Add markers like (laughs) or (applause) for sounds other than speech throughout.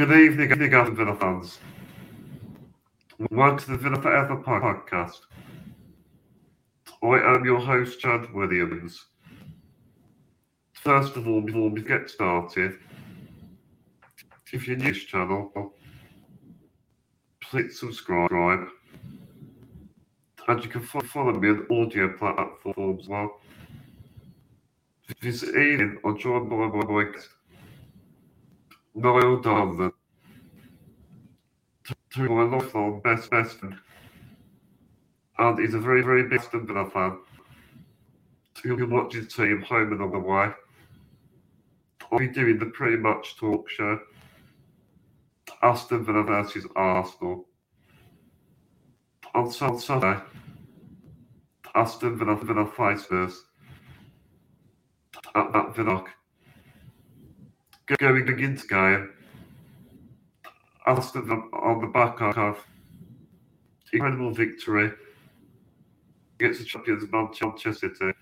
Good evening, evening, Aston Villa fans. Welcome to the Villa Forever podcast. I am your host, Chad Williams. First of all, before we get started, if you're new to this channel, please subscribe. And you can follow me on audio platforms as well. This evening, I'm joined by my guest, Niall Donlan, to my lifelong best best friend. And he's a very, very big Aston Villa fan. Who can watch his team home and on the way. I'll be doing the pretty much talk show. Aston Villa versus Arsenal. On Saturday, Aston Villa Villa fights first at that Villa. Going game, Aston Villa on the back of incredible victory against the champions of Manchester City.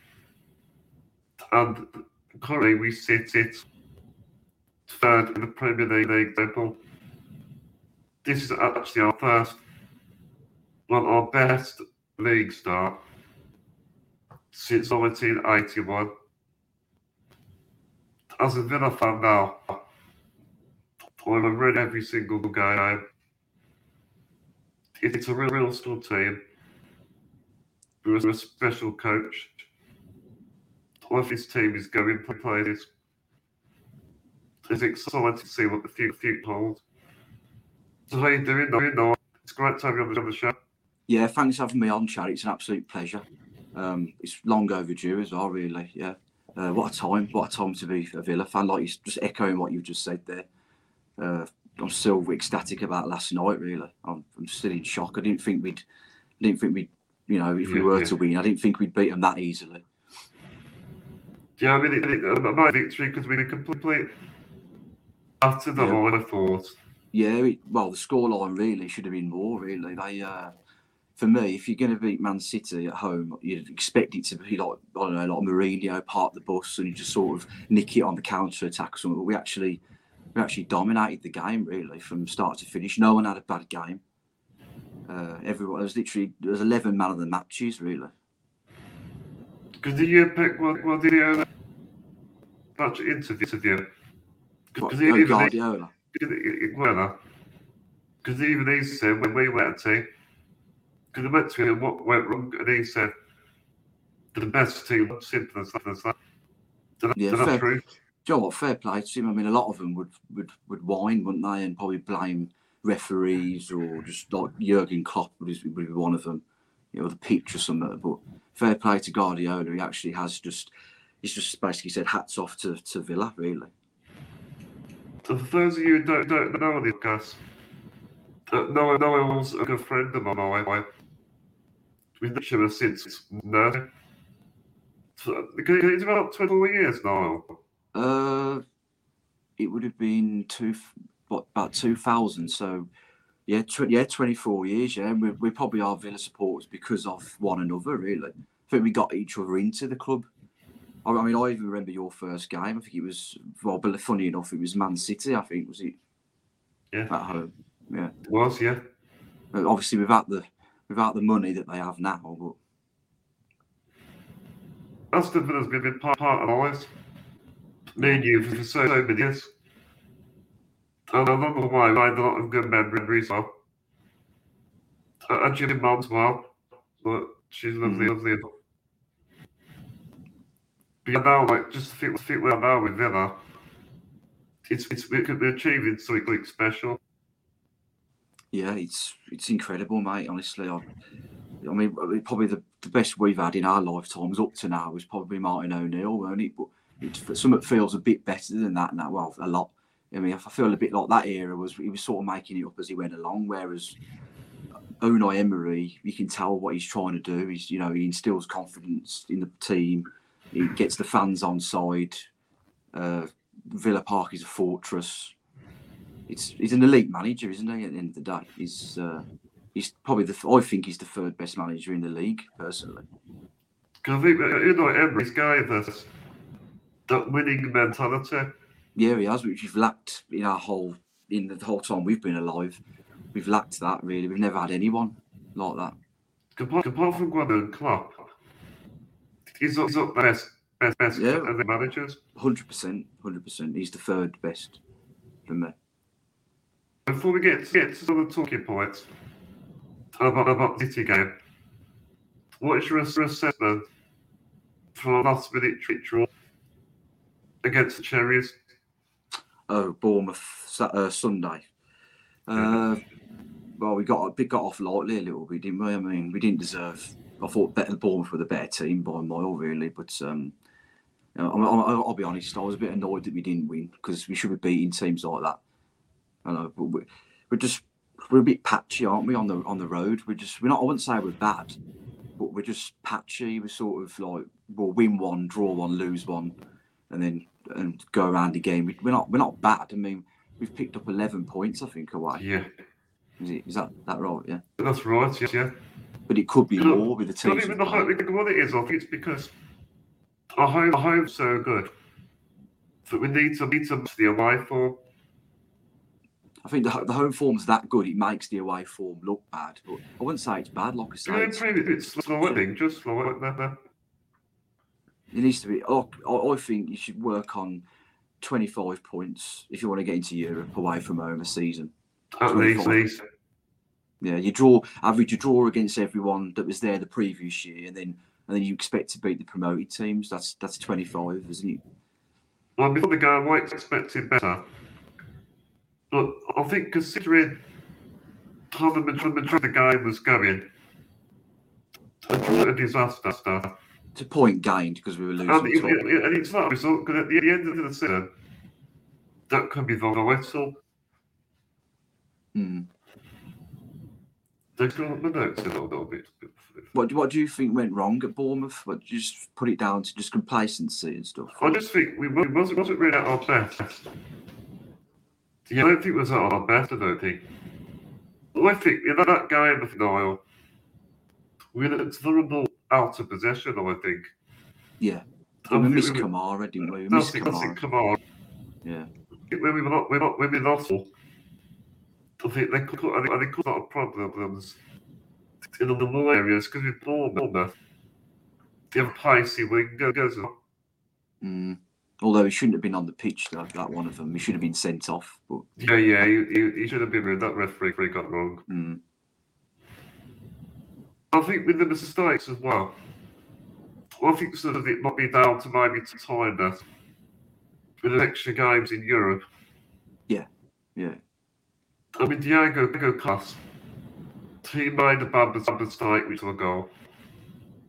And currently we sit it third in the Premier League table. This is actually our first, well, our best league start since 1981. As a Villa fan now, I'm read every single game. It's a real, real strong team. We're a special coach. All of his team is going to play this. It's exciting to see what the future holds. So how you doing? Know, it's great to have you on the show. Yeah, thanks for having me on, Chad. It's an absolute pleasure. Um, it's long overdue as well, really. Yeah. Uh, what a time! What a time to be a Villa fan. Like just echoing what you just said there. Uh, I'm still ecstatic about last night. Really, I'm, I'm, still in shock. I didn't think we'd, didn't think we'd, you know, if we were yeah. to win, I didn't think we'd beat them that easily. Yeah, I mean, it, it, uh, my victory because we did complete after the yeah. I thought. Yeah, it, well, the scoreline really should have been more. Really, they. Uh, for me, if you're going to beat Man City at home, you'd expect it to be like I don't know, like Mourinho park the bus and you just sort of nick it on the counter attack or something. But we actually, we actually dominated the game really from start to finish. No one had a bad game. Uh, everyone, there was literally there was 11 man of the matches really. Because did you pick what, what did you match interview? Because even Guardiola. Because even he said when we went to because I went to him what went wrong, and he said the best team, simple as that. Did yeah, that fair, true? you know what? Fair play to him. I mean, a lot of them would would would whine, wouldn't they, and probably blame referees or just like Jurgen Klopp would be one of them, you know, the pitch or something. But fair play to Guardiola. He actually has just he's just basically said hats off to, to Villa, really. So for those of you who don't, don't know this, guys, no, no one was a good friend of mine. We've known each other since nursing. It's about 20 years now. Uh, it would have been two, what, about 2000. So, yeah, tw- yeah, 24 years. Yeah, we, we probably are Villa supporters because of one another. Really, I think we got each other into the club. I, I mean, I even remember your first game. I think it was well, but funny enough, it was Man City. I think was it? Yeah. At home. Yeah. It was yeah. obviously, without the without the money that they have now. But Aston Villa's been part, part of our lives. Me and you for so, so many years. And I don't know why I had a lot of good memories of. And Jimmy Mom's well, but she's lovely, mm. lovely. But yeah, now, like, just fit, fit where now with Villa, it's, it's, we could be achieving something special yeah, it's it's incredible, mate. Honestly, I, I mean, probably the, the best we've had in our lifetimes up to now was probably Martin O'Neill, weren't it? But it, something feels a bit better than that now. Well, a lot. I mean, I feel a bit like that era was he was sort of making it up as he went along, whereas Unai Emery, you can tell what he's trying to do. He's you know he instills confidence in the team. He gets the fans on side. Uh, Villa Park is a fortress it's he's an elite manager, isn't he? At the end of the day, he's uh, he's probably the I think he's the third best manager in the league personally. Because I think you know Emery's guy this that winning mentality. Yeah, he has, which we've lacked in our whole in the whole time we've been alive, we've lacked that really. We've never had anyone like that. Apart, apart from Jurgen Klopp, he's up the best, best, best Yeah. of the managers. Hundred percent, hundred percent. He's the third best for me. Before we get, get to some of the talking points about, about the City game, what is your assessment for last minute draw against the Cherries? Oh, Bournemouth uh, Sunday. Uh, well, we got we got off lightly a little bit, didn't we? I mean, we didn't deserve. I thought better Bournemouth were the better team by a mile, really. But um, you know, I'm, I'm, I'll be honest, I was a bit annoyed that we didn't win because we should be beating teams like that. I know, but we, we're just we're a bit patchy, aren't we? On the on the road, we're just we're not. I wouldn't say we're bad, but we're just patchy. We're sort of like we'll win one, draw one, lose one, and then and go around the game. We, we're not we're not bad. I mean, we've picked up eleven points, I think, away. Yeah, Is, it, is that that right? Yeah, that's right. Yeah, yeah. but it could be more with the team. Not even the home. What it is, I think it's because our home, our home's so good that we need to need to the away form. I think the, the home form's that good. It makes the away form look bad, but I wouldn't say it's bad. Like I say, Yeah, it's, maybe it's just slowing. It it needs to be. I, I think you should work on twenty-five points if you want to get into Europe away from home a season. At least, least. Yeah, you draw average. You draw against everyone that was there the previous year, and then and then you expect to beat the promoted teams. That's that's twenty-five, isn't it? Well, before the game, I expected better. But I think considering how the majority of the game was going, a disaster stuff. It's a point gained because we were losing. And, it, it- and it's not a result, because at the, end of the season, that could be the whistle. Hmm. They've got the notes a little, bit. What what do you think went wrong at Bournemouth? What do you just put it down to just complacency and stuff? I just think we wa- wasn't, wasn't really at our best. Yeah, I don't think it was our best, I don't think. I think in that game with Niall, we looked vulnerable out of possession, I think. yeah, I we missed we Kamara, didn't we? We missed Kamara. come on. Yeah, When we were not, we're not, when we lost, I think they could, I think, I think caused a lot of problems in the low areas because with Bournemouth, they have pacey wingers. mm. Although he shouldn't have been on the pitch. That, that one of them, he should have been sent off. But Yeah, yeah, he, he, he should have been with that referee got wrong. mm, I think with the mistakes as well. I think sort of it might be down to maybe to tiredness with the extra games in Europe. yeah, yeah. I mean, Diego Diego Carlos, he made a bad mistake, which was a goal.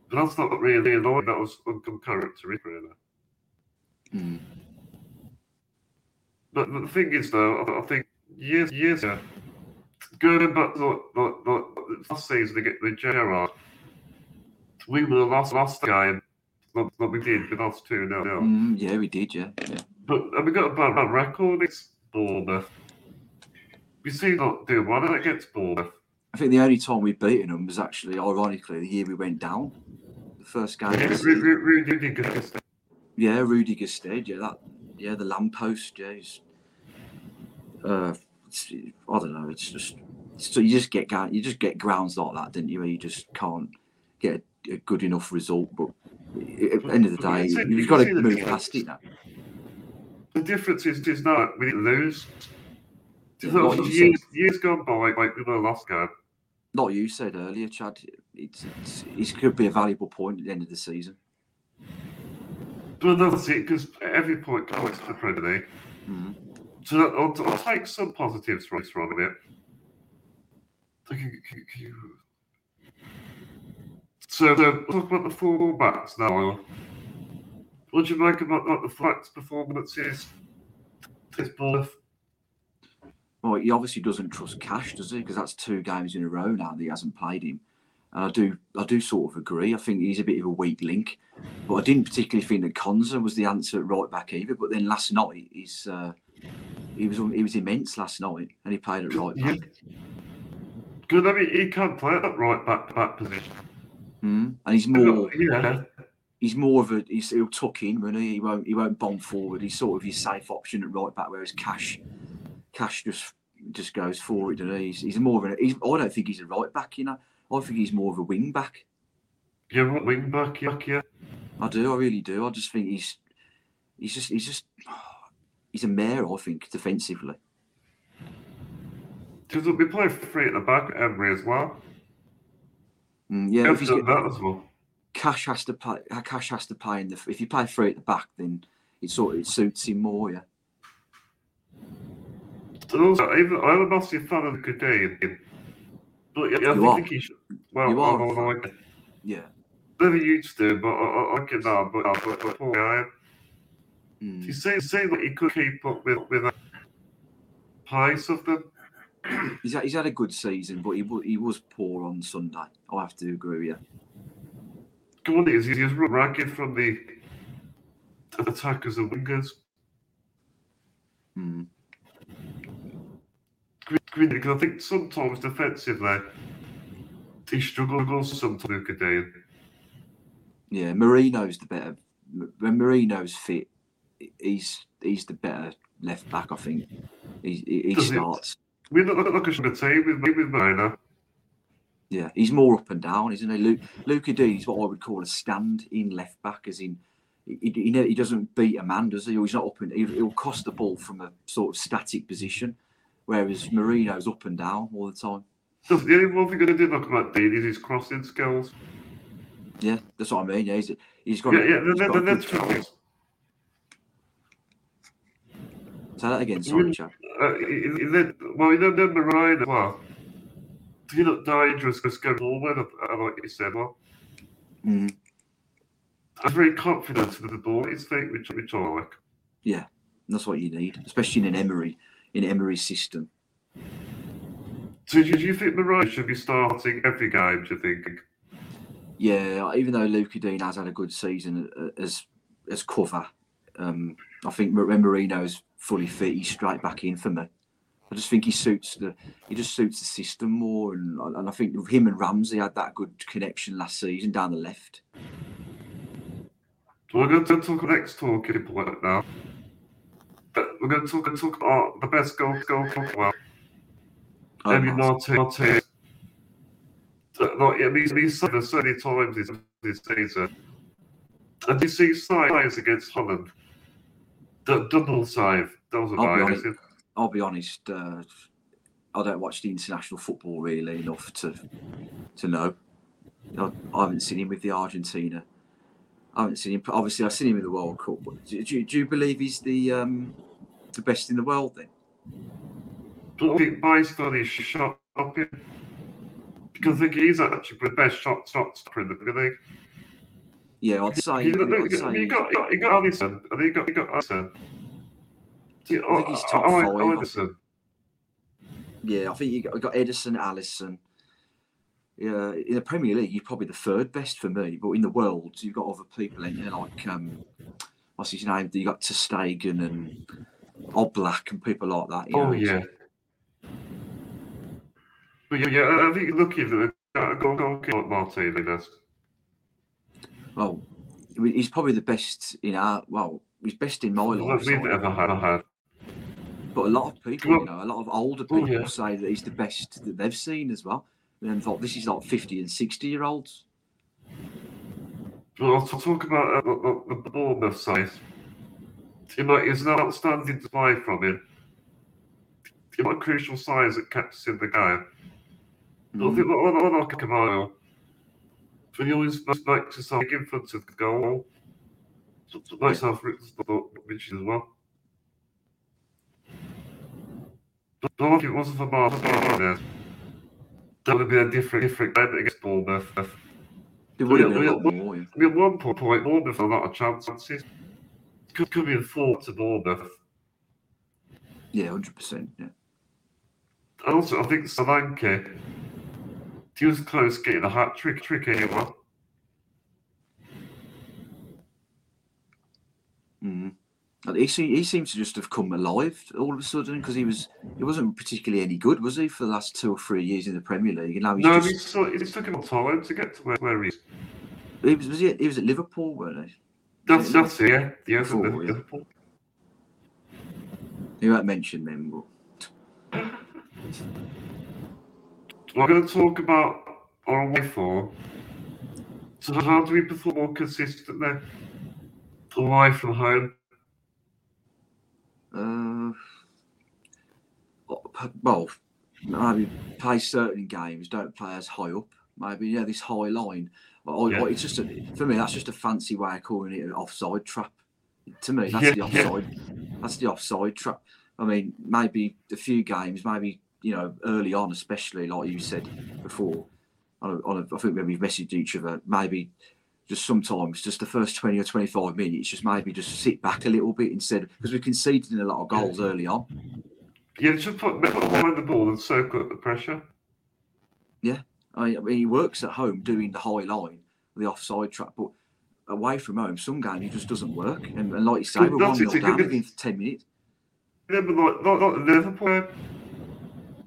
But that's not really annoying. That was uncharacteristic, really. Mm, But the thing is, though, I, think years years ago, going back to like, like, like last season to get with Gerrard, we were the last last game that, that we did. We lost two 0 mm, yeah, we did. Yeah, yeah. But and we got a bad, bad record against Bournemouth. We seem not doing well against Bournemouth. I think the only time we've beaten them was actually, ironically, the year we went down. The first game. of the season. Really, really good. Yeah, Rudy Gestede. Yeah, that. Yeah, the lamppost. Yeah, he's. Uh, it's, I don't know. It's just. So you just get you just get grounds like that, didn't you? Where you just can't get a, a good enough result. But at the end of the day, you've got to move past it now. The difference is, is not we didn't lose. Yeah, So like (laughs) you years, years gone by, like we were last game. Like you said earlier, Chad, it's, it's it could be a valuable point at the end of the season. But that's it, because every point counts to the Premier League. Mhm. So I'll, I'll take some positives from from it. Can- can- can you- So, so talk about the four backs now. What do you make about like, the flex performances? This Bournemouth. Well, he obviously doesn't trust Cash, does he? Because that's two games in a row now that he hasn't played him. And I do, I do sort of agree. I think he's a bit of a weak link, but I didn't particularly think that Konsa was the answer at right back either. But then last night, he's, uh, he was, he was immense last night, and he played at right back. Good, I mean, he can't play at that right back back position. Mm. And he's more, Yeah, he's more of a, he's, he'll tuck in, won't he? He won't, he won't bomb forward. He's sort of his safe option at right back, whereas Cash, Cash just just goes for it. he? He's, he's more of a. He's, I don't think he's a right back. You know, I think he's more of a wing back. Yeah, right wing back, yeah, yeah. I do. I really do. I just think he's he's just he's just (sighs) he's a mare. I think defensively. Because we play three at the back Emery as well. Mm, yeah, if he's get, that as well. Cash has to play. Cash has to play in the. If you play three at the back, then it sort of it suits him more. Yeah. And also, I'm a massive fan of. But yeah, I You think he should. Well, You are I, a I, fan. like. Yeah. Never used to, but I, I, I can now. But, but, but poor guy. Mm. He say, say that he could keep up with with the pace of them. (clears throat) He's had, he's had a good season, but he he was poor on Sunday. I have to agree with you. Is he's just ragged from the attackers and wingers. Mm. Green, because I think sometimes defensively he struggles sometimes Luka Digne. Yeah, Moreno's the better. When Moreno's fit, he's he's the better left back. I think he he, he starts. We look like a sugar team with with Minor. Yeah, he's more up and down, isn't he? Luke Luca Digne is what I would call a stand-in left back, as in he, he, he he doesn't beat a man, does he? Or he's not up and he, he'll cost the ball from a sort of static position, whereas Moreno's up and down all the time. (laughs) The only one thing I did look about Digne is his crossing skills. Yeah, that's what I mean. Yeah, he's he's got. Yeah, yeah, he's the, got the, good. Say that again, sorry, chap. uh, in, in the, well, you know, the Marine as well. He looked dangerous because going forward, like you said. Well, Mm, I'm very confident with the ball his feet, which, which I like. yeah, that's what you need, especially in an Emery in Emery's system. So, do you think Marine should be starting every game? Do you think? Yeah, even though Luca Digne has had a good season uh, as as cover, um, I think when Moreno's fully fit, he's straight back in for me. I just think he suits the he just suits the system more, and and I think him and Ramsey had that good connection last season down the left. We're going to talk next talking point now. We're going to talk, talk about the best goal goal. Well, Oh, Emi not. Martin. Uh, Like, yeah, these these many times this, this season. And you see size against Holland. The double save. That was I'll be honest. I'll be honest. Uh, I don't watch the international football really enough to to know. I, I haven't seen him with the Argentina. I haven't seen him. Obviously, I've seen him in the World Cup. But do, do, you- do you believe he's the um, the best in the world? Then But I think based on his shot up in, because I think he's actually the best shot shot stopper in the League. yeah, I'd say. You, I'd you, say you got you got you got Alisson. I think you got you got Alisson. Yeah, I think he's top I five. Alisson. yeah, I think you got, you got Ederson, Alisson. Yeah, in the Premier League, you're probably the third best for me. But in the world, you've got other people in there like um, what's his name? You got ter Stegen and Oblak and people like that. Oh know, yeah. But yeah, yeah, I think you're lucky that a goal goal kick like Martinez. Well, he's probably the best in our. Well, he's best in my life. we've ever had. had. But a lot of people, you know, a lot of older Oh, people yeah. say that he's the best that they've seen as well. And thought this is like fifty and sixty year olds. Well, I'll talk about uh, uh, uh the, the, the Bournemouth side. You know, it's an outstanding display from him. You know, crucial size that catches in the game. I think Mm. like Kamara, when he always makes himself in front of the goal, so- so makes himself which as well. But I think it wasn't for Martinez. That would been a different, different game against Bournemouth. There would have been a lot more. I mean, at one point, Bournemouth had a lot of chances. Could, could be a four to Bournemouth. Yeah, hundred percent. Yeah. And also, I think Solanke, he was close getting a hat trick, trick anyone. Mm. And he, he seems to just have come alive all of a sudden because he was he wasn't particularly any good, was he, for the last two or three years in the Premier League? And now he's No, just he's it took him a time to get to where, where he's. he was, was he, he was at Liverpool, weren't he? That's, that's yeah. Yeah, Liverpool. yeah. You won't mention them, but We're going to talk about our form. So how do we perform more consistently away from home? Uh, well, maybe play certain games, don't play as high up. Maybe yeah, this high line. Or, Yeah. it's just a, for me. That's just a fancy way of calling it an offside trap. To me, that's Yeah, the yeah. offside. That's the offside trap. I mean, maybe a few games, maybe you know, early on, especially like you said before. On a, on a, I think when we've messaged each other, maybe just sometimes just the first 20 or 25 minutes, just maybe just sit back a little bit instead because we conceded in a lot of goals early on. Yeah, just put put behind the ball and soak up the pressure. Mean, I mean, he works at home doing the high line, the offside trap, but away from home, some game he just doesn't work. And, and like you say, we're one it, 0 it down within 10 minutes. Yeah, but like, not, not Liverpool.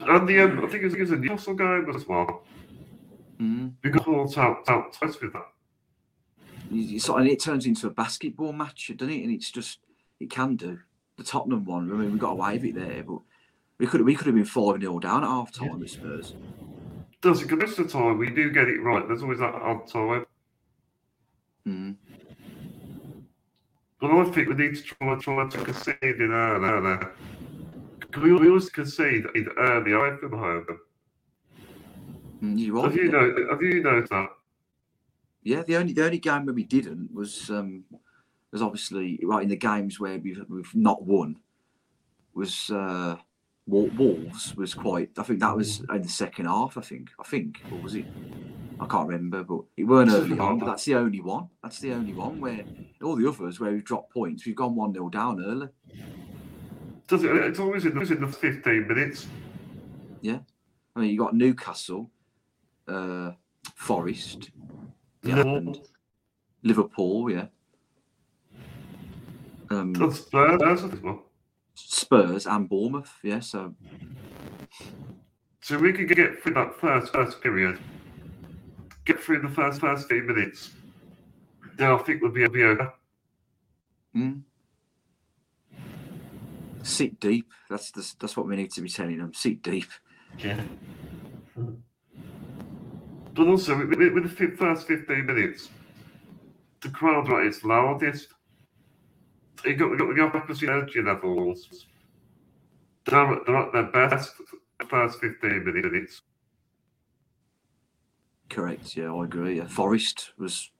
And the, um, I think it was, it was a Newcastle game as well. Mm. We got caught out, out twice with that. You- you sort of- and it turns into a basketball match, doesn't it? And it's just, it can do. The Tottenham one, I mean, we got away with it there, but we could we could have been 5 0 down at half time with Spurs. Does it? most of the time we do get it right. There's always that odd time. Mm. But I think we need to try, try to concede in early. We, we always concede in early away from home. Mm, you're. Have you yeah. know? Have you noticed that? Yeah, the only the only game where we didn't was um was obviously right in the games where we've we've not won was uh Wolves was quite I think that was in the second half I think I think or was it I can't remember but it weren't early on but that's the only one that's the only one where all the others where we've dropped points we've gone one 0 down early Does it? It's always in the, in the 15 minutes. Yeah, I mean you got Newcastle uh Forest and Liverpool yeah um That's Spurs as well. Spurs and Bournemouth. Yeah, so So we could get through that first first period, get through the first first few minutes. Then I think we'll be, be okay. mm. sit deep. That's the, that's what we need to be telling them. Sit deep. Yeah. But also, with, the first 15 minutes, the crowd at is loudest. You got, got the opposite energy levels. They're, they're at their best first 15 minutes. Correct. Yeah, I agree. Yeah. Forest was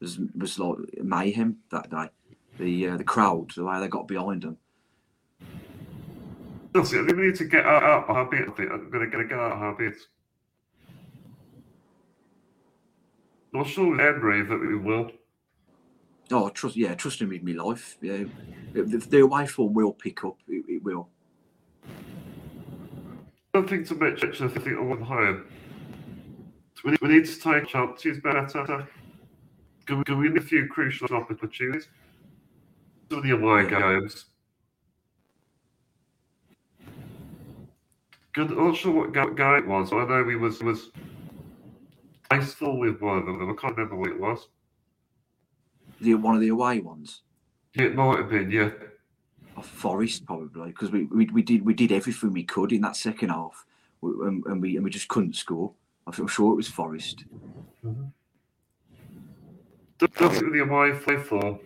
was was like mayhem that day. The uh, the crowd, the way they got behind them. That's it. We need to get out, out of our bit. I think. I'm going to get out of our bit. Not sure Emery that we will. Oh, trust yeah, trust him with my life. Yeah, the, the away form will pick up. It, it will. I don't think to mention I think on home. We need, we need to take chances better. Go, go in a few crucial opportunities. Some of the away games. Good. I'm not sure what game it was. I know we was was tasteful with one of them. I can't remember what it was. The one of the away ones. It might have been. Yeah. of Forest probably because we, we we did we did everything we could in that second half, We- and, and we and we just couldn't score. I'm sure it was Forest. That- That's really my play for.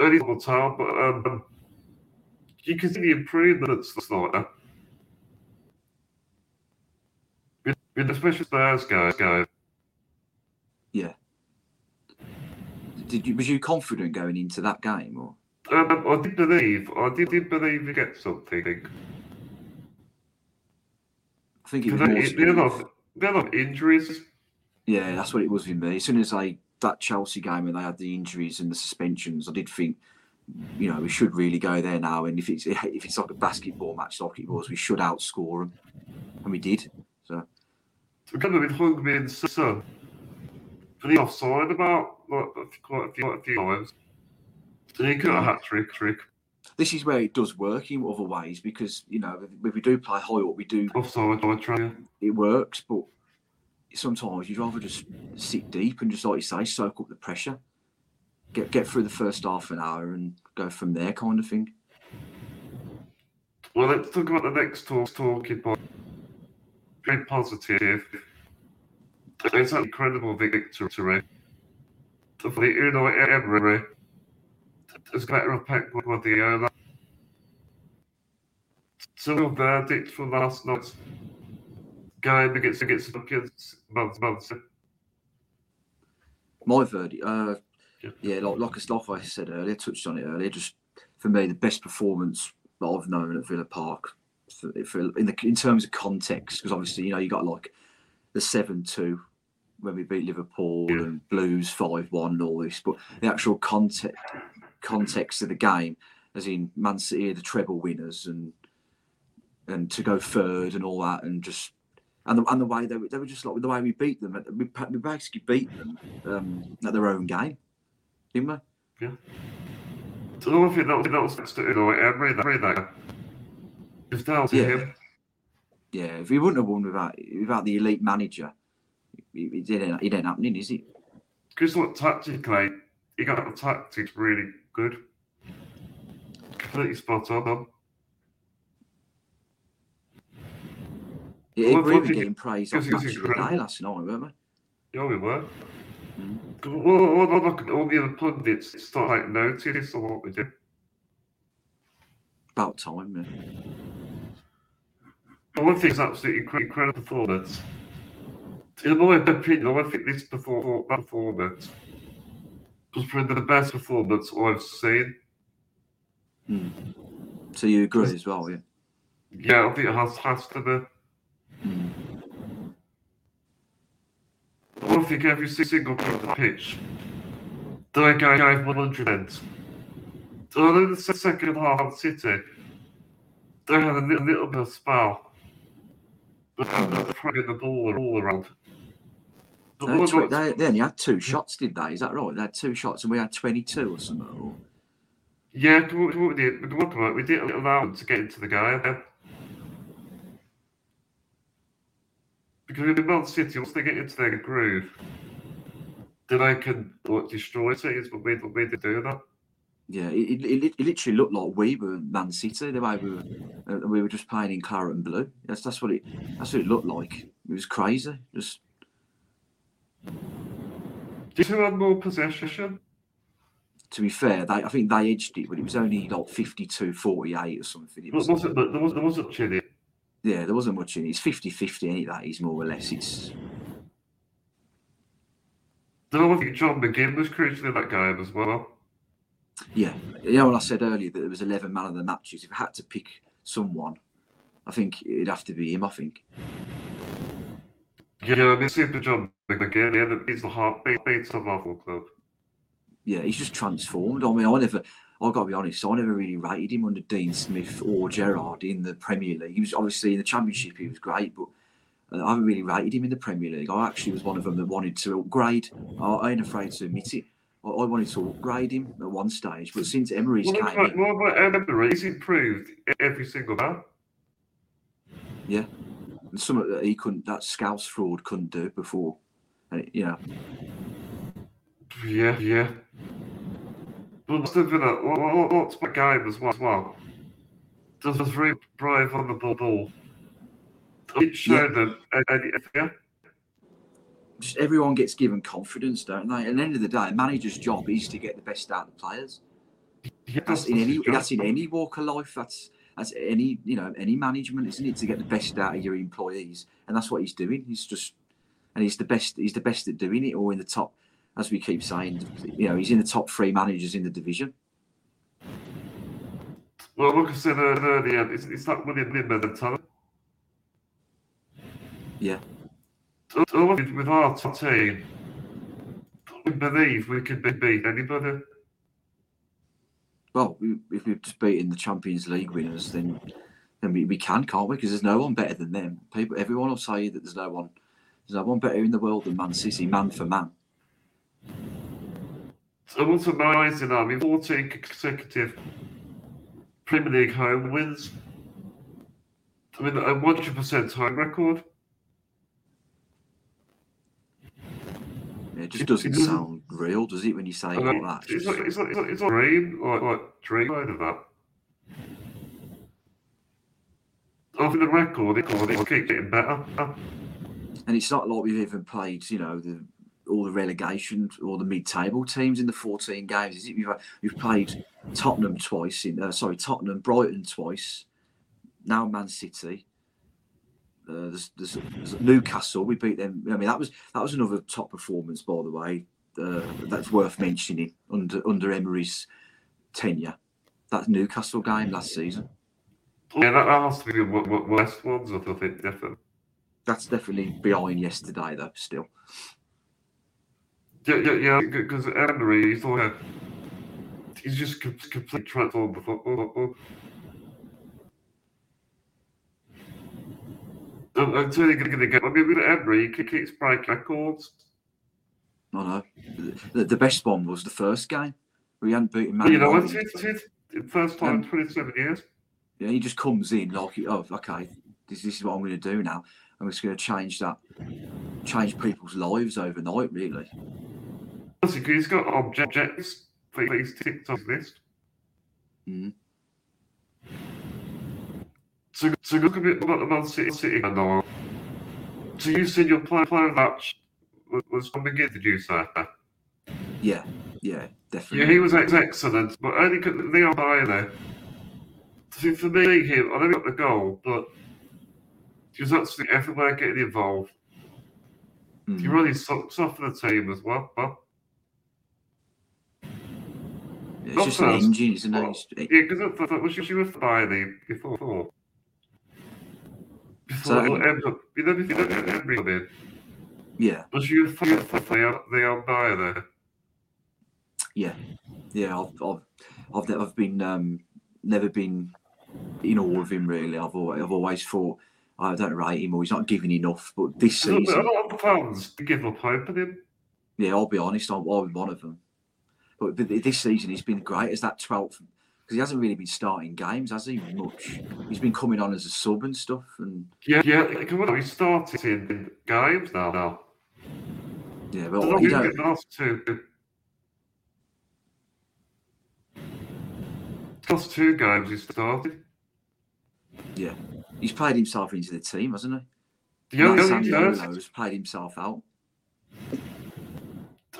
Only double time, but um, you can see the improvements like that. With, with especially Spurs guys, guys. Did you was you confident going into that game or? Um, I did believe, I did, did believe we get something. I think it was Because more. there there are a they're injuries. Yeah, that's what it was with me. As soon as I that Chelsea game when they had the injuries and the suspensions, I did think, you know, we should really go there now. And if it's (laughs) if it's like a basketball match like it was, we should outscore them, and we did. So to hungry and Son. For the offside about like, quite a few, quite a few times. So he got a hat trick, trick. this is where it does work in other ways because you know if we do play high up, we do Offside, I try. it works, but sometimes you'd rather just sit deep and just like you say, soak up the pressure, get get through the first half an hour and go from there, kind of thing. Well, let's talk about the next talk, talking point. Very positive. It's an incredible victory. For the Unai Emery, it's better of Pep Guardiola. So verdict for last night's game against against against months. My verdict, uh, Yeah. yeah, like, like, like I said earlier, touched on it earlier. Just for me, the best performance that I've known at Villa Park, for, for, in the in terms of context, because obviously you know you got like the seven two when we beat Liverpool Yeah. and Blues five one and all this, but the actual context context of the game, as in Man City, are the treble winners, and and to go third and all that, and just and the, and the way they were, they were just like the way we beat them, we, we basically beat them um, at their own game, didn't we? So I think that was that was next to Unai Emery. That Emery that it's down to Yeah. him. Yeah, if we wouldn't have won without without the elite manager, it, it didn't it ain't happening, is it? Because look, tactically, he got the tactics really good. Completely spot on. It, Well, we were getting praise off it match of the day last night, weren't we? Yeah, we were. Mm. Well, well, well, look all the other pundits start like notice on what we do. About time, man. But one thing's absolutely incre- incredible performance. In my opinion, I think this perform- performance was probably the best performance I've seen. Mm. So you agree as well, yeah? Yeah, I think it has, has to be. Mm. I think every single the pitch, the guy gave 100%. Although in the second half of City, they had a little, little bit of spell. But they're throwing the ball all around. But They, had what tw- they, they only had two shots, did they? Is that right? They had two shots and we had 22 or something. Or... Yeah, what what we did, what about, we didn't allow them to get into the game. then. Because in Man City, once they get into their groove, then they can like, destroy teams, but we, we didn't do that. Yeah, it, it, it, it literally looked like we were Man City. The way we were, uh, we were just playing in claret and blue. That's that's what it that's what it looked like. It was crazy. Just Did you have more possession? to be fair, they I think they edged it, but it was only like 52-48 or something. It was, wasn't, but there, was, there wasn't Chile. yeah, there wasn't much in it. It's 50-50 any that is more or less. It's Then I think John McGinn was crucial in that game as well. yeah. You know, when I said earlier that there was eleven man of the matches, if I had to pick someone, I think it'd have to be him. I think. Yeah, I mean, Super John McGinn, yeah, he's the heartbeat beat of our football club. yeah, he's just transformed. I mean, I never, I've got to be honest, I never really rated him under Dean Smith or Gerrard in the Premier League. He was obviously in the Championship, he was great, but uh, I haven't really rated him in the Premier League. I actually was one of them that wanted to upgrade. I, I ain't afraid to admit it. I, I wanted to upgrade him at one stage, but since Emery's What came in, what about Emery? Improved every single man. and something that he couldn't, that Scouse fraud couldn't do before, and it, you know, Yeah, yeah. But Aston Villa, what- what- what's my game as well? As well. Does was very brave on the ball. ball. It showed them. And, and, yeah, just everyone gets given confidence, don't they? At the end of the day, a manager's job is to get the best out of the players. yeah, That's in any that's in any walk of life. That's that's any you know any management, isn't it? To get the best out of your employees, and that's what he's doing. He's just and he's the best. He's the best at doing it, or in the top, as we keep saying. You know, he's in the top three managers in the division. Well, like I said earlier, it's, it's not winning in the talent. Yeah. With our team, we believe we could be- beat anybody. Well, we, if we've just beaten the Champions League winners, then then we, we can, can't we? Because there's no one better than them. People, everyone will say that there's no one, there's no one better in the world than Man City, man for man. So what's amazing, I mean, 14 consecutive Premier League home wins. I mean, a 100% home record. It just doesn't it doesn't- sound real, does it? When you say it I like mean, that, it's, like, it's, like, it's, like, it's like dream, like, like dream out of that. After the record, it will keep getting better. And it's not like we've even played, you know, the all the relegation or the mid-table teams in the 14 games. Is it? We've, we've played Tottenham twice in, uh, sorry, Tottenham, Brighton twice, now Man City. Uh, there's, there's, there's, Newcastle. We beat them. I mean, that was that was another top performance, by the way. Uh, that's worth mentioning under under Emery's tenure. That Newcastle game last season. Yeah, that, that has to be what West ones. I think different. That's definitely behind yesterday, though. Still. Yeah, yeah, yeah. Because Emery, he's like, he's just completely transformed the football. I'm, I'm totally going to get. I mean, with Emery, he keeps breaking records. I know. The, the best one was the first game. We hadn't beaten Man You know, it's, it's, it's first time in 27 years. Yeah, he just comes in like, oh, okay, this, this is what I'm going to do now. I'm just going to change that, change people's lives overnight, really. Basically, he's got objects for his TikTok list. Mm. So, so look a bit about the Man City City now. So you said your plan plan match was begin, did you say? Yeah, yeah, definitely. Yeah, he was excellent, but only Leon Bailey. See, for me, him, I never got the goal, but he was actually everywhere getting involved. Mm. He really sucks off the team as well. But it's just an engine, isn't it? Yeah, because I thought, was she with Bailey before? So, you know, you know, everybody. Yeah. Was you they are they are by there? Yeah, yeah. I've I've I've, I've been um, never been in awe of him really. I've always, I've always thought I don't rate him or he's not giving enough. But this season, a lot of fans give up hope on him. Yeah, I'll be honest. I'm, I'm one of them. But this season, he's been great as that 12th because he hasn't really been starting games, has he? Much. He's been coming on as a sub and stuff. And yeah, yeah. He's started in games now. Now. Yeah, but you don't. Last two. Games he started. Yeah, he's played himself into the team, hasn't he? Yeah, yeah, he has played himself out.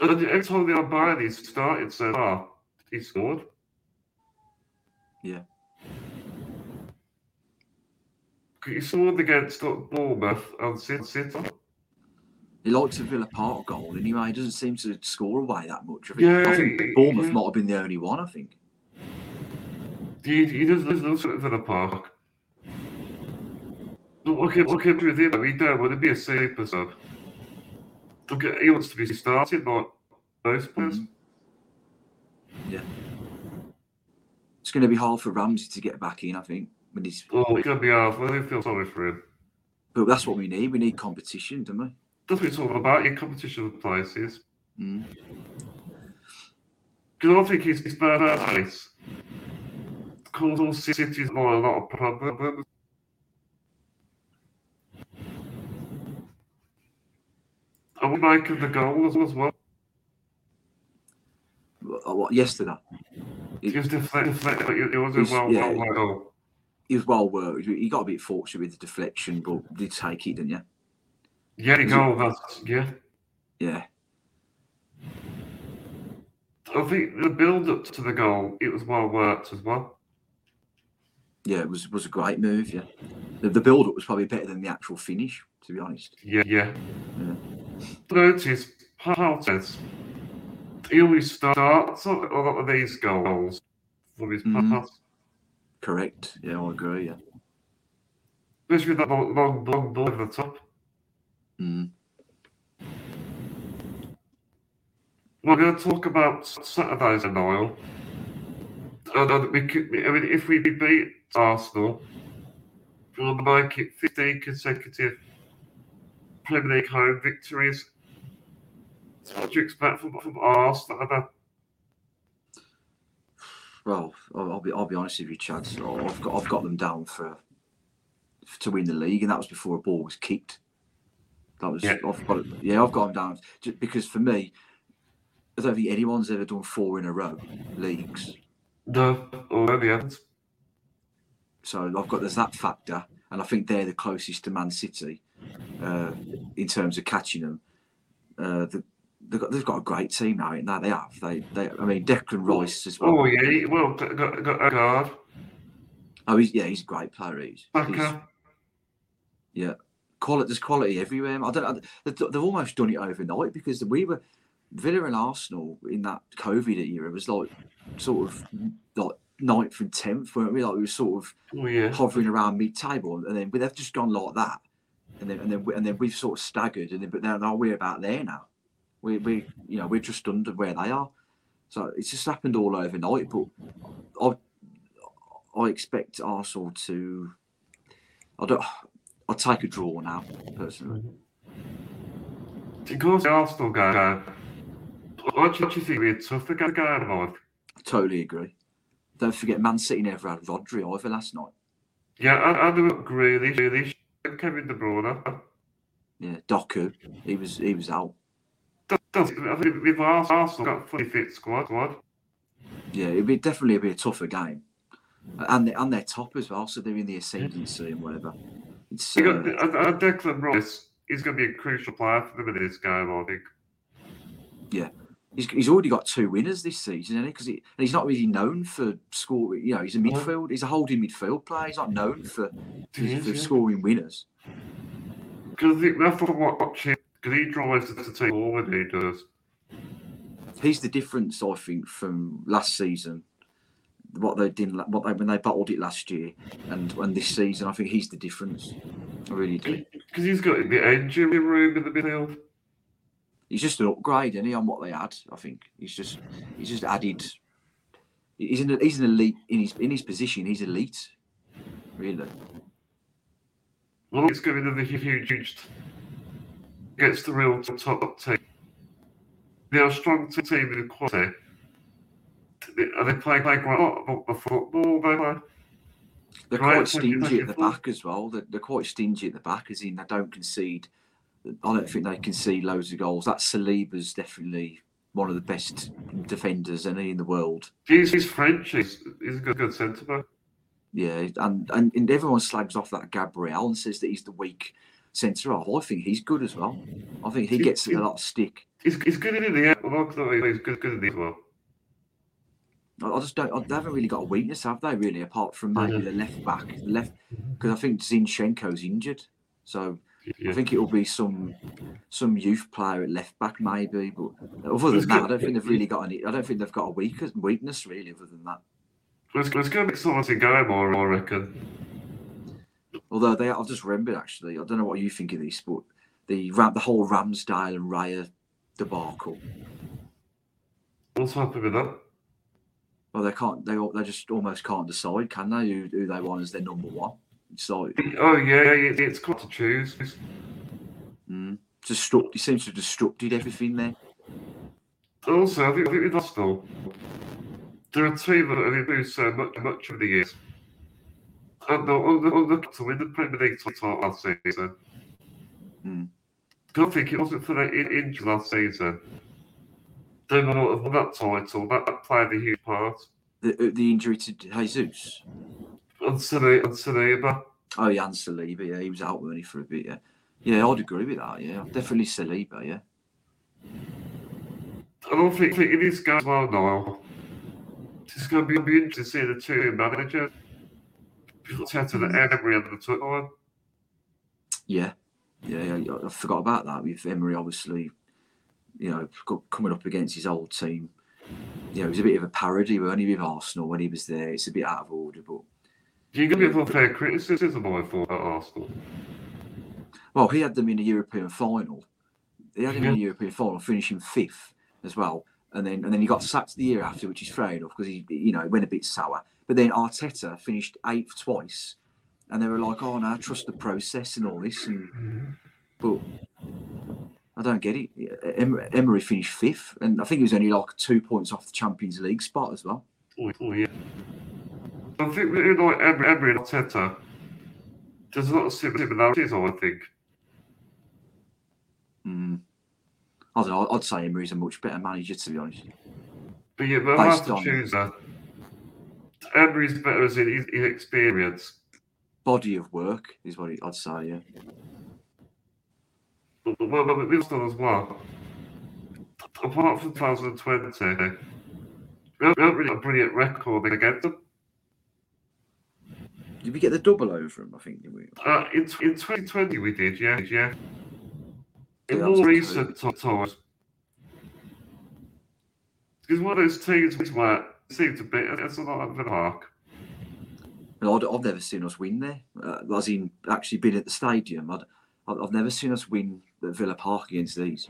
And every time the Albanese started so far, he scored. Yeah. He scored against Bournemouth and City. He likes a Villa Park goal anyway. He doesn't seem to score away that much. I think, yeah, I think Bournemouth yeah. might have been the only one, I think. He, he does love sort of Villa Park. Look at, look at with him, he don't want to be a super sub. Look at, he wants to be started, not most players. Mm-hmm. Yeah. It's going to be hard for Ramsey to get back in, I think. When he's... Oh, it's going to be hard. I feel sorry for him. But that's what we need. We need competition, don't we? That's what it's all about, your competition with places. Mm. Because I think his, his birthplace causes cities a lot of problems. I would like the goals as well. What, yesterday? It, was deflect, deflect, it, it was a well, yeah, well, well, He was well worked. He got a bit fortunate with the deflection, but did take it, didn't you? Yeah, goal, that's, yeah. Yeah. I think the build up to the goal, it was well worked as well. Yeah, it was was a great move. Yeah, the, the build up was probably better than the actual finish, to be honest. Yeah, yeah. yeah. Notice Partes, he always starts a lot of these goals for his mm-hmm. pass. Correct. Yeah, I agree. Yeah. Especially that long, long, long ball at the top. Mm. We're going to talk about Saturdays in oil. And we could, I mean, if we beat Arsenal, we'll make it 15 consecutive Premier League home victories. What do you expect from, from Arsenal? Well, I'll be I'll be honest with you, Chad. I've got I've got them down for to win the league, and that was before a ball was kicked. That was yeah. I've got it, yeah, I've got them down just because for me, I don't think anyone's ever done four in a row leagues. No, already haven't. So I've got there's that factor. and I think they're the closest to Man City uh, in terms of catching them. Uh, the, they've, got, they've got a great team now, ain't they? They have. They, they. I mean, Declan Rice as well. Oh yeah, well, got, got, got a guard. Oh, he's, yeah, he's a great player. He's, he's yeah, quality. There's quality everywhere. I don't. I, they've, almost done it overnight because we were Villa and Arsenal in that COVID era it was like sort of like ninth and tenth, weren't we? Like we were sort of Oh yeah. hovering around mid-table, and then but they've just gone like that, and then and then and then we've sort of staggered, and then but now, now we're about there now. We we you know we're just under where they are, so it's just happened all overnight. But I I expect Arsenal to. I don't. I'll take a draw now, personally. Mm-hmm. Of course, the Arsenal game. What do you think? It's tough to get a game. Totally agree. Don't forget, Man City never had Rodri either last night. Yeah, I, I do agree. This, this Kevin De Bruyne. Yeah, Doku, he was he was out. Does, I think Ars- Arsenal got a fully fit squad. squad. Yeah, it'd be definitely be a tougher game, and they, and they're top as well, so they're in the ascendancy and whatever. It's uh, got uh, Declan Rice. He's going to be a crucial player for them in this game, I think. Yeah. He's, he's already got two winners this season, hasn't he? Because he, and he's not really known for scoring. You know, he's a midfield. He's a holding midfield player. He's not known for, for, is, for yeah. scoring winners. Because I think that's what watching. Because he drives the team forward. He does. He's the difference, I think, from last season. What they did, what they when they battled it last year, and and this season, I think he's the difference. I really do. Because he's got the engine room in the midfield. He's just an upgrade, he, on what they had? I think he's just he's just added. He's an he's an elite in his in his position. He's elite, really. Well, it's going to be the huge, against the real top team. They're a strong team in the quality. Are they playing like what the football they? They're quite thank you, thank stingy at the back as well. They're, they're quite stingy at the back, as in they don't concede. I don't think they concede loads of goals. That Saliba's definitely one of the best defenders any in the world. He's, he's French. He's, he's a good, good centre back. Yeah, and, and and everyone slags off that Gabriel and says that he's the weak centre half. I think he's good as well. I think he gets a lot of stick. He's, he's good in the air. He's good, good in the as well. I just don't. They haven't really got a weakness, have they? Really, apart from maybe the left back, the left mm-hmm. because I think Zinchenko's injured, so Yeah. I think it'll be some some youth player at left back maybe. But other than that, I don't think they've really got any. I don't think they've got a weak weakness really. Other than that, Let's, let's go make exciting game, I I reckon. although they, I've just remembered actually. I don't know what you think of this, but the Ram, the whole Ramsdale and Raya debacle. What's happened with that? Well, they can't. They they just almost can't decide, can they? Who, who they want as their number one? Like Oh, yeah, it, it's got to choose. mm, destruct. He seems to have destructed everything there. Also, I think, I think with Arsenal, they're a team that have improved so much, much over the years. And they're on the, on the to win the Premier League title last season. Hmm. I think it wasn't for that in- injury last season. Not have won that title. That, that played a huge part. The uh, the injury to Jesus. And Saliba. Oh, yeah, and Saliba. Yeah, he was out with me for a bit. Yeah, yeah, I'd agree with that. Yeah, definitely Saliba. Yeah. I don't think, think in this game well now, it's going to be, be interesting to see the two managers. Teta and Emery under the touchline. Yeah, yeah, yeah. I forgot about that with Emery. Obviously, you know, coming up against his old team. You know, it was a bit of a parody, weren't he, with Arsenal when he was there? It's a bit out of order, but Do You give unfair criticism, I thought, at Arsenal. well, he had them in a European final. He had him in a Yeah. European final, finishing fifth as well, and then and then he got sacked the year after, which is fair enough because he, you know, went a bit sour. But then Arteta finished eighth twice, and they were like, "Oh no, trust the process and all this." And mm-hmm. but I don't get it. Emery finished fifth, and I think he was only like two points off the Champions League spot as well. Oh, oh, yeah. I think with like Emery, Emery and Teta, there's a lot of similarities, I think. Mm. I don't know. I'd say Emery's a much better manager, to be honest. But yeah, but I have to choose that. Emery's better as in his, his experience. body of work is what I'd say. Yeah. But, well, we've one as well. Apart from 2020, we haven't really got a brilliant record against them. Did we get the double over him? I think did we? Uh, in, in 2020 we did, yeah, yeah. In Yeah, more recent times, it's one of those teams where it seems to be it's a lot of. And I'd, I've never seen us win there. Uh, as in, actually been at the stadium. I'd, I've I've never seen us win at Villa Park against these.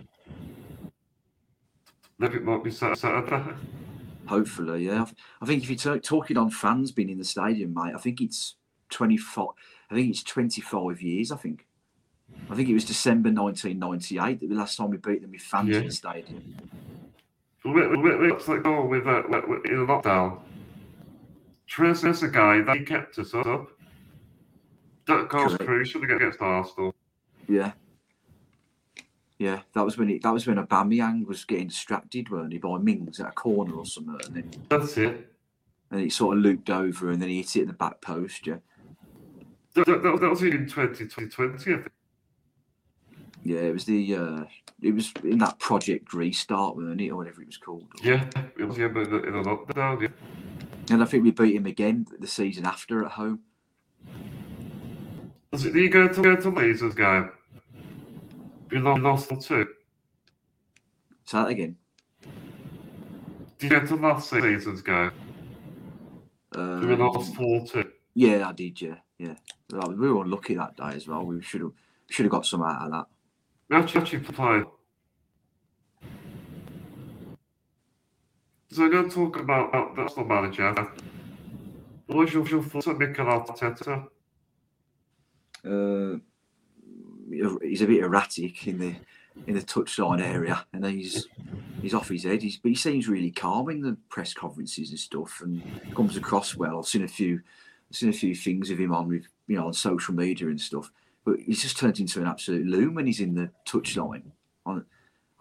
Maybe it might be Sat- Saturday. Hopefully, yeah. I- think if you're talking on fans being in the stadium, mate, I think it's 25. I think it's 25 years. I think. I think it was December 1998 that the last time we beat them with fans in the stadium. We, we, we, we to the goal with, uh, with, with, in lockdown. Trez is a guy that kept us up. That goal's Correct. crucial against Arsenal. Yeah. Yeah, that was when it, that was when Aubameyang was getting distracted, weren't he, by Mings at a corner or something, and then That's it. and it sort of looped over, and then he hit it in the back post. Yeah, That, that, that, was in 2020, I think. yeah, it was the uh, it was in that Project Restart, weren't it, or whatever it was called. Yeah, it was yeah, but in the, in the lockdown, yeah. And I think we beat him again the season after at home. Was it, did you go to, go to Lasers game? You lost, two. Say that again. Did you get to last season's game? Uh, You lost 4 2. yeah, I did. Yeah, yeah. We were unlucky that day as well. We should have should have got some out of that. We actually, actually played. So I'm going to talk about, about the Arsenal manager. What's your, your thoughts on Mikel Arteta? Uh, he's a bit erratic in the in the touchline area, and he's he's off his head. He's, but he seems really calm in the press conferences and stuff, and comes across well. I've seen a few seen a few things of him on you know on social media and stuff. But he's just turned into an absolute loon when he's in the touchline. On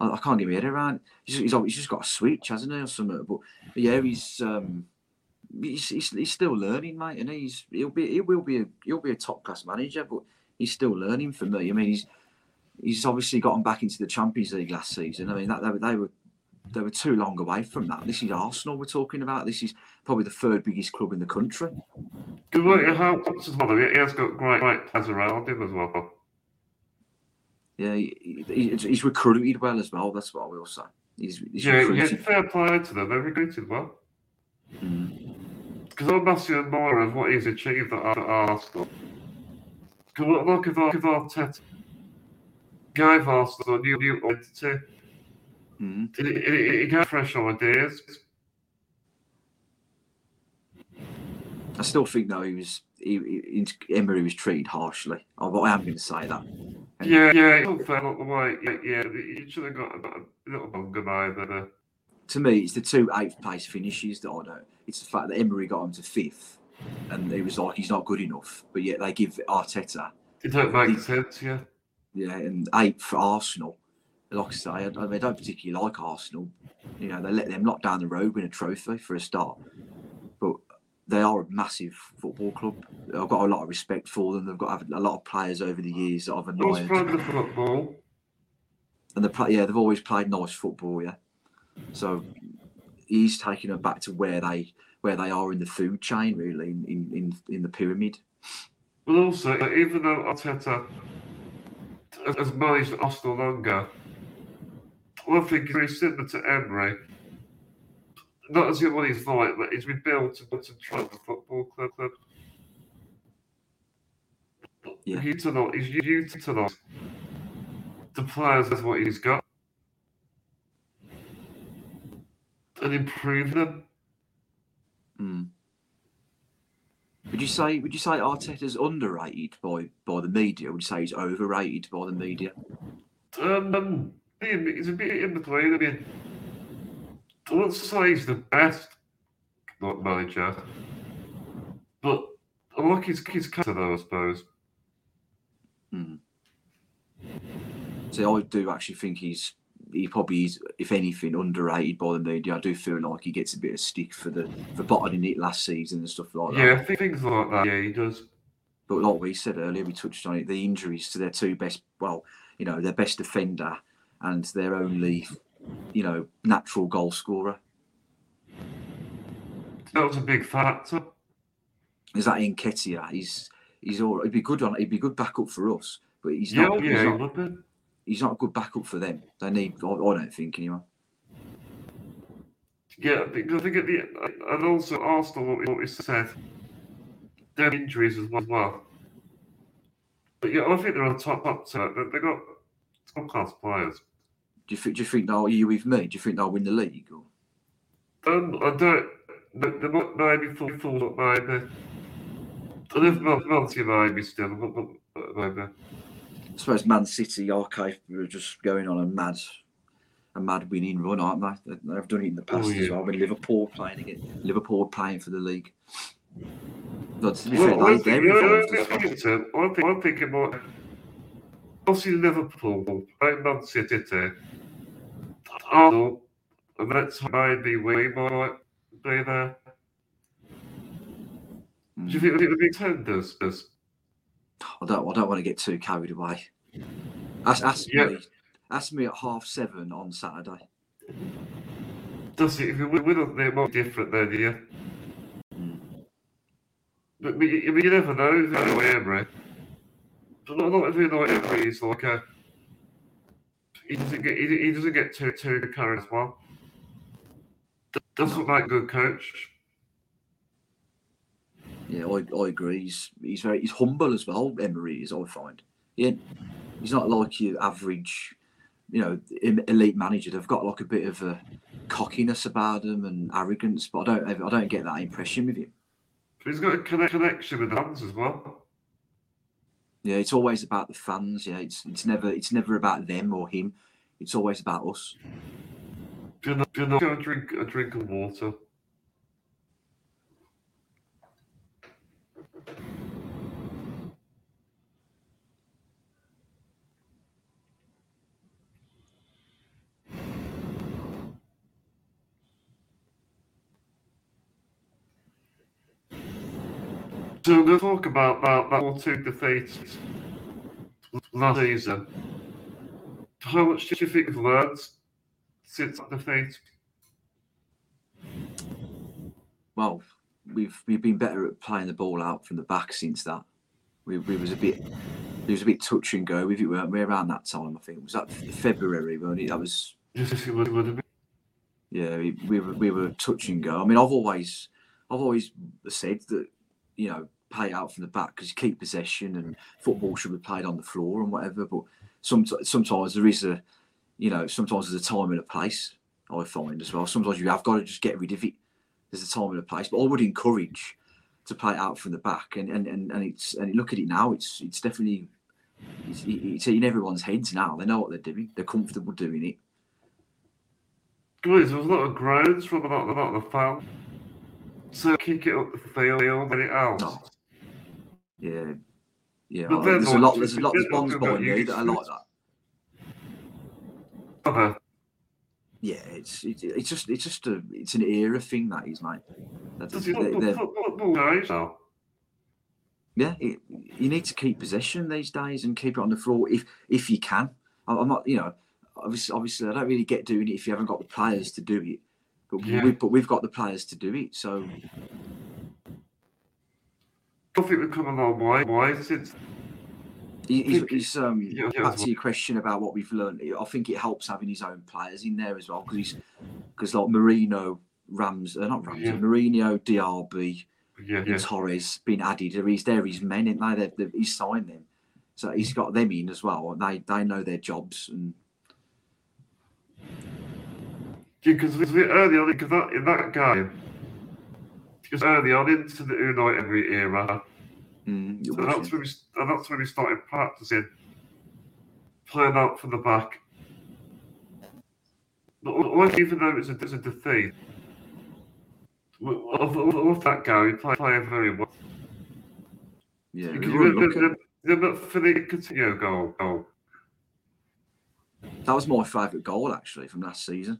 I, I can't get my head around. He's, he's, he's just got a switch, hasn't he, or something? But, but yeah, he's. Um, He's, he's, he's still learning, mate, and he's he'll be he will be a he'll be a top class manager, but he's still learning for me. I mean, he's he's obviously gotten back into the Champions League last season. I mean, that they, were- they were they were too long away from that. This is Arsenal we're talking about. This is probably the third biggest club in the country. Because what it as well, he has got great, great players around him as well. Yeah, he, he, he's recruited well as well. That's what I will say. He's, he's Yeah, yeah, recruited. fair play to them. They're recruited well. Mm. Because I'm massively admirer of what he's achieved at, at Arsenal. Look at look at Arteta. Gave Arsenal a new, new identity. Mm. He, he, he gave fresh ideas. I still think though he was he, he, Emery was treated harshly. I, I am going to say that. And- Yeah, yeah, it's unfair, not the way. Yeah, yeah, he should have got a, a little longer. But, uh, to me, it's the two eighth place finishes that I don't. It's the fact that Emery got him to fifth, and it was like he's not good enough. But yet they give Arteta, it don't make He- sense, yeah. yeah, and eight for Arsenal. Like I say, I, I mean, I don't particularly like Arsenal. You know, they let them knock down the road win a trophy for a start, but they are a massive football club. I've got a lot of respect for them. They've got a lot of players over the years that I've admired. from the football? and the play, yeah, they've always played nice football, yeah. So he's taking them back to where they where they are in the food chain, really, in in, in, the pyramid. But also, uh, even though Arteta has- managed Arsenal longer, one thing is very similar to Emery. Not as what he's like, but he's been built to concentrate the football club. club. Yeah. He's utilised, he's utilised the players as what he's got and improve them. Mm. Would you say would you say Arteta's underrated by by the media? Would you say he's overrated by the media? Um, he's a bit in between. I mean, I wouldn't say he's the best manager, but I like his his character though. I suppose. Mm. So I do actually think he's he probably is, if anything, underrated by the media. I do feel like he gets a bit of stick for the for bottoming it last season and stuff like that. Yeah, th- things like that. Yeah, he does. But like we said earlier, we touched on it. The injuries to their two best, well, you know, their best defender and their only, you know, natural goal scorer. That was a big factor. Is that Nketiah? He's he's all. He'd be good on. He'd be good backup for us, but he's Yeah, not. Oh, yeah, he's, he not. He's not a good backup for them. They need. I, I don't think anyway. Yeah, I think, I think at the and also Arsenal, what we, said, their injuries as well. But yeah, I think they're on top up to it. They got top class players. Do you think? Do you think they'll? Are you with me? Do you think they'll win the league? Or? Um, I don't. They might maybe full full up maybe. I live Man Man City maybe still, but maybe. I suppose Man City are capable of just going on a mad, a mad winning run, aren't they? They- They've done it in the past Oh, as yeah. well. When Liverpool playing again, Liverpool playing for the league. But to be Well, fair, I they, think, they're yeah, I as well. I think I think it Liverpool, playing Man City, too. Arsenal, and that's maybe we might be there. Do you Mm. think the big tenders? Does I don't. I don't want to get too carried away. Ask, ask Yeah. me. Ask me at half seven on Saturday. does it? If we win up, they're more different then, yeah. Mm. But I mean, you, you never know. You know Emery. But not, not every night Emery is like a. He doesn't get. He, he doesn't get too too carried as well. Doesn't make a good coach. Yeah, I, I agree. He's he's very he's humble as well. Emery is. I find. Yeah, he's not like your average, you know, elite manager. They've got like a bit of a cockiness about them and arrogance, but I don't I don't get that impression with him. He's got a connect, connection with the fans as well. Yeah, it's always about the fans. Yeah, it's it's never it's never about them or him. It's always about us. Do you not, do you not go and drink a drink of water? So to talk about that, that one two defeats last season. How much do you think we've learned since that defeat? Well, we've we've been better at playing the ball out from the back since that. We, we was a bit it was a bit touch and go with it, weren't we? Around that time, I think was that February, weren't it? That was Just if you would, would have been. yeah. We, we were we were touch and go. I mean, I've always I've always said that you know play out from the back because you keep possession and football should be played on the floor and whatever. But some, sometimes there is a you know sometimes there's a time and a place. I find as well. Sometimes you have got to just get rid of it. There's a time and a place. But I would encourage to play it out from the back and and, and, and it's and look at it now. It's it's definitely it's, it's in everyone's heads now. They know what they're doing. They're comfortable doing it. Guys, there was a lot of groans from a lot, a of the fans. So kick it up the field, get it out. No. Yeah, yeah. I- there's a lot. There's a lot. There's Bond's by you, that are like that. Yeah, it's it's it's just it's just a it's an era thing that is, mate. That, Does they, he football, they're- football, football guys now? yeah, it, you need to keep possession these days and keep it on the floor if if you can. I- I'm not, you know, obviously, obviously, I don't really get doing it if you haven't got the players to do it. But Yeah. we but we've got the players to do it. So I think we've come a long way. Why since he- he's, he's um Yeah, yeah, back to your question about what we've learned. I think it helps having his own players in there as well because he's because like Moreno, Rams, uh, not Rams, Yeah. Moreno, Diaby, yeah, and yeah. Torres been added. He's there, his men, ain't they? They've, they've, he's signed them, so he's got them in as well. and They they know their jobs, and Because early on, because that in that game, because early on into the Unai Emery era, mm, so that's when we and that's when we started practicing playing out from the back. But even though it's a, it's a defeat, with, that we play, play very well. yeah, Because were you unlucky. for the Coutinho goal, goal. That was my favourite goal actually from last season.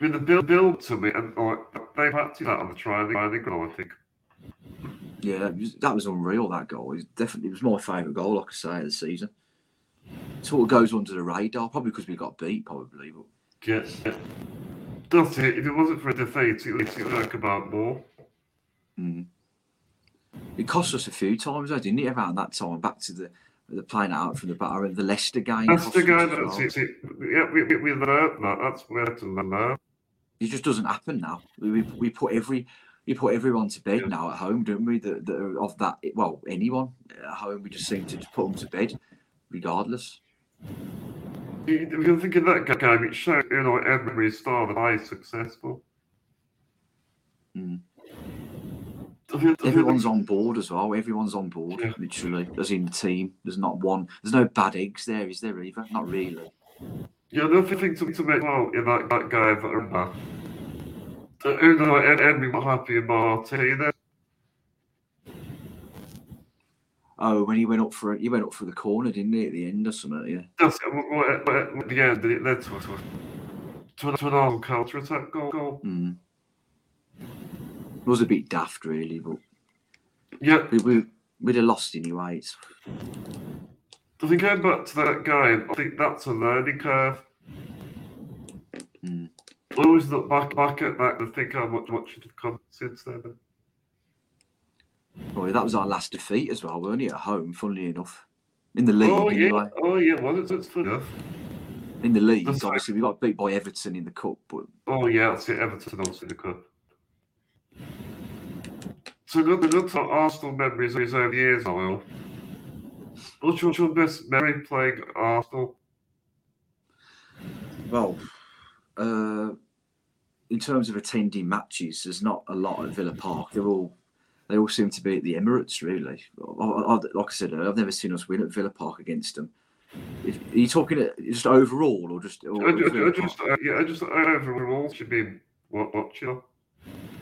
I mean, the build, build to me, and like they practiced that on the training, training ground, I think. Yeah, was- that was unreal. That goal. It was definitely it was my favourite goal, like I say, of the season. Sort of goes under the radar, probably because we got beat, probably. But Yes. That's it. If it wasn't for a defeat, it would talk about more. mm. it cost us a few times, though, didn't it? Around that time, back to the the playing out from the back. I the Leicester game. The guy that's well. it. it. Yeah, we, we, we learned that. That's where to learn. It just doesn't happen now. We, we, put every we put everyone to bed now at home, don't we? That, of that well, anyone at home, we just seem to just put them to bed, regardless. You, you think of that game, it showed, you know, Emery's style that I is successful. Mm. I feel- I feel Everyone's on board as well. Everyone's on board, Yeah. literally. As in the team, there's not one. There's no bad eggs there, is there? Either not really. Yeah, another thing to, to make well in that, that that are that. Uh, you know, Ed, Emery was happy in Martinez. Oh, when he went up for he went up for the corner, didn't he, at the end or something? Yeah. That's what, what, what, at the end, it led to, to, to, an Arsenal counter attack goal. goal. Mm. It was a bit daft, really, but Yeah, we, we we'd have lost anyway. It's, I think going back to that game, I think that's a learning curve. mm. I always look back back at that and think how much much it had come since then. Well, that was our last defeat as well, weren't it? At home, funnily enough. In the league, Oh yeah, anyway. oh yeah, well it's, it's fun enough. In the league, That's obviously, we got beat by Everton in the cup, but Oh yeah, that's it. Everton also in the cup. So good, the good to Arsenal memories of his own years, I What's your, what's your best memory playing Arsenal? well, uh, in terms of attending matches, there's not a lot at Villa Park. They're all they all seem to be at the Emirates, really. I, I, like I said, I've never seen us win at Villa Park against them. If, are you talking uh, just overall or just? Or I, I, I just, uh, yeah, I just overall should be wa- watching.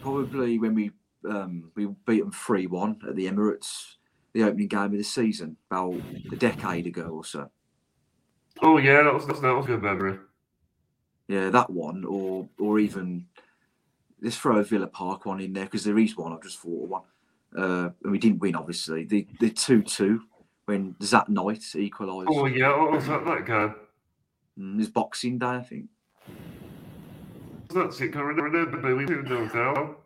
Probably when we um, we beat them three one at the Emirates, the opening game of the season, about a decade ago or so. Oh yeah, that was that was a good memory. Yeah, that one, or or even let's throw a Villa Park one in there because there is one. I've just thought of one, uh, and we didn't win, obviously. The the two two when Zat Knight equalised. Oh yeah, what was that that game? Mm, it was Boxing Day, I think. That's it. Can I remember we two nil down.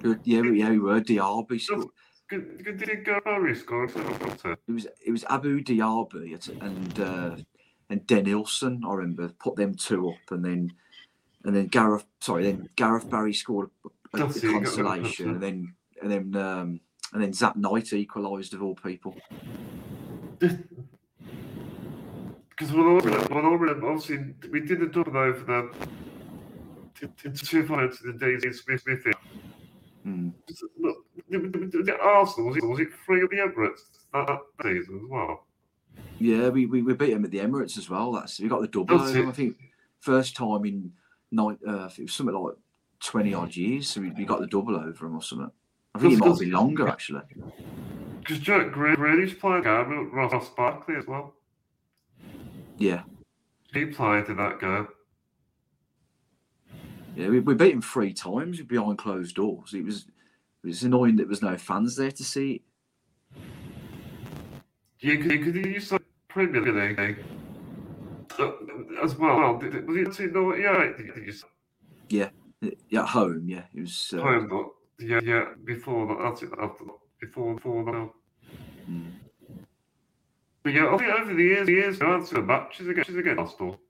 Good- Yeah, we- yeah, we were. Diaby scored. Good, good, did Gary score? It It was it was Abu Diaby and uh, and Denilson. I remember put them two up, and then and then Gareth. Sorry, then Gareth Barry scored a, a, That's it, you got that, consolation, and then and then um, and then Zat Knight equalised of all people. Because when remember, when remember, obviously we did a double over them. To two to the Daisy Smith Smith. Mm. Look, the Arsenal was it was it three of the Emirates that, that season as well. Yeah, we, we, we beat them at the Emirates as well. That's we got the double. I think first time in nine, uh, it was something like twenty odd years. So we, we got the double over them or something. I think it might be longer actually. Because Jack Gre- Grealish played game with Ross Barkley as well. Yeah, He played in that game. Yeah, we, we beat him three times behind closed doors. It was it was annoying that there was no fans there to see it. You could, you could use the Premier League uh, as well. Did, did- was it two no? Yeah, did you Yeah, at home. Yeah, it was. Uh, home? But yeah, yeah. Before that, that's it. After before before that. mm. But yeah, I think over the years, years, we had some matches against against Arsenal.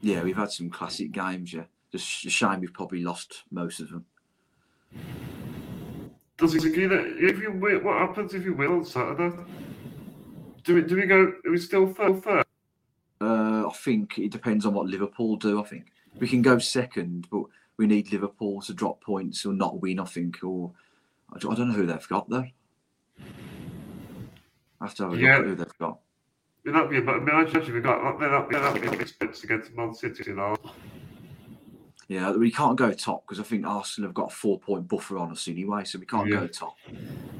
Yeah, we've had some classic games. Yeah, just a shame we've probably lost most of them. Does it agree that if you win, what happens if you win on Saturday? Do we do we go? Are we still third? Uh, I think it depends on what Liverpool do. I think we can go second, but we need Liverpool to drop points or not win. I think, or I don't know who they've got there. I have to have a Yeah. look at who they've got. Would that be? I mean, actually, we got that. That'd be that'd be big expense against Man City. You know. Yeah, we can't go top because I think Arsenal have got a four-point buffer on us anyway, so we can't Yeah. go top.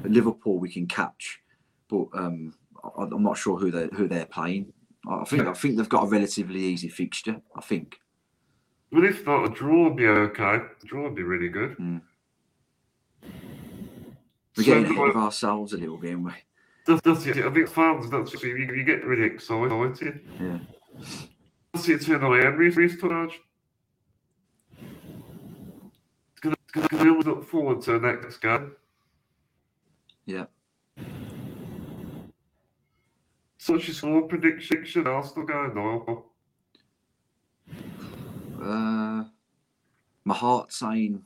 At Liverpool we can catch, but um, I, I'm not sure who they who they're playing. I think I think they've got a relatively easy fixture. I think. But if not, a draw would be okay. A draw would be really good. We're getting ahead of ourselves a little bit, aren't we? That's, that's it. I think fans, that's you, you get really excited. Yeah. That's it tonight. And Reece Reece we really look forward to the next game. Yeah. Such a score prediction, Arsenal going now. Uh, my heart saying,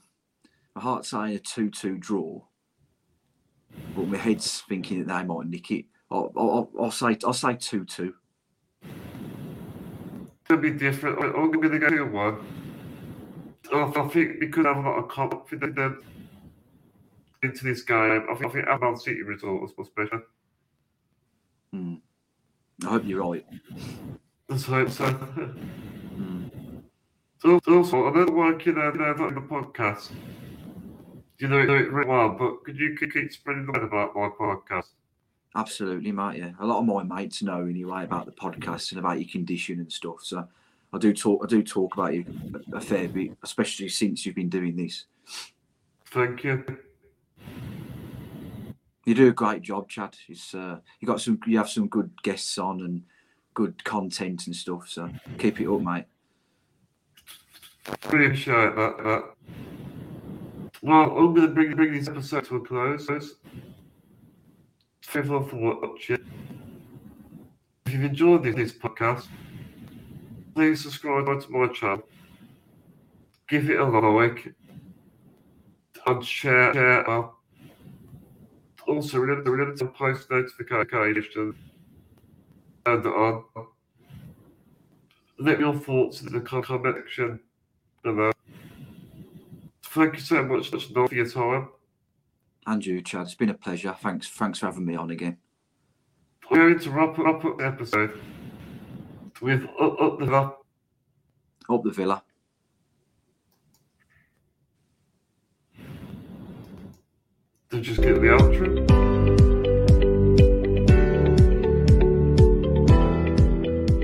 my heart saying a two-two draw, but my head's thinking that they might nick it. I'll, I'll, I'll say, I'll say two-two. It'll be different. I'm going to go one. I I think we could have a lot of confidence into this game. I think, I think our Man City result was much better. Hmm. I hope you're right. Let's hope so. (laughs) Hmm. So also, I know working uh, you know, not in the podcast. You know, know it really well, but could you keep keep spreading the word about my podcast? Absolutely, mate. Yeah, a lot of my mates know anyway about the podcast and about your condition and stuff. So I do talk. I do talk about you a fair bit, especially since you've been doing this. Thank you. You do a great job, Chad. It's uh, you got some. You have some good guests on and good content and stuff. So keep it up, mate. Appreciate that. that. Well, I'm going to bring, bring this episode to a close. Thank you for watching. If you've enjoyed this, this podcast, please subscribe to my channel. Give it a like. And share. share well. Also, remember, remember to post notifications. And on. Let your thoughts in the comment section below. Thank you so much for your time. And you, Chad. It's been a pleasure. Thanks. Thanks for having me on again. We're going to wrap up the episode with Up, up the Villa. Up the villa. to just get the outro.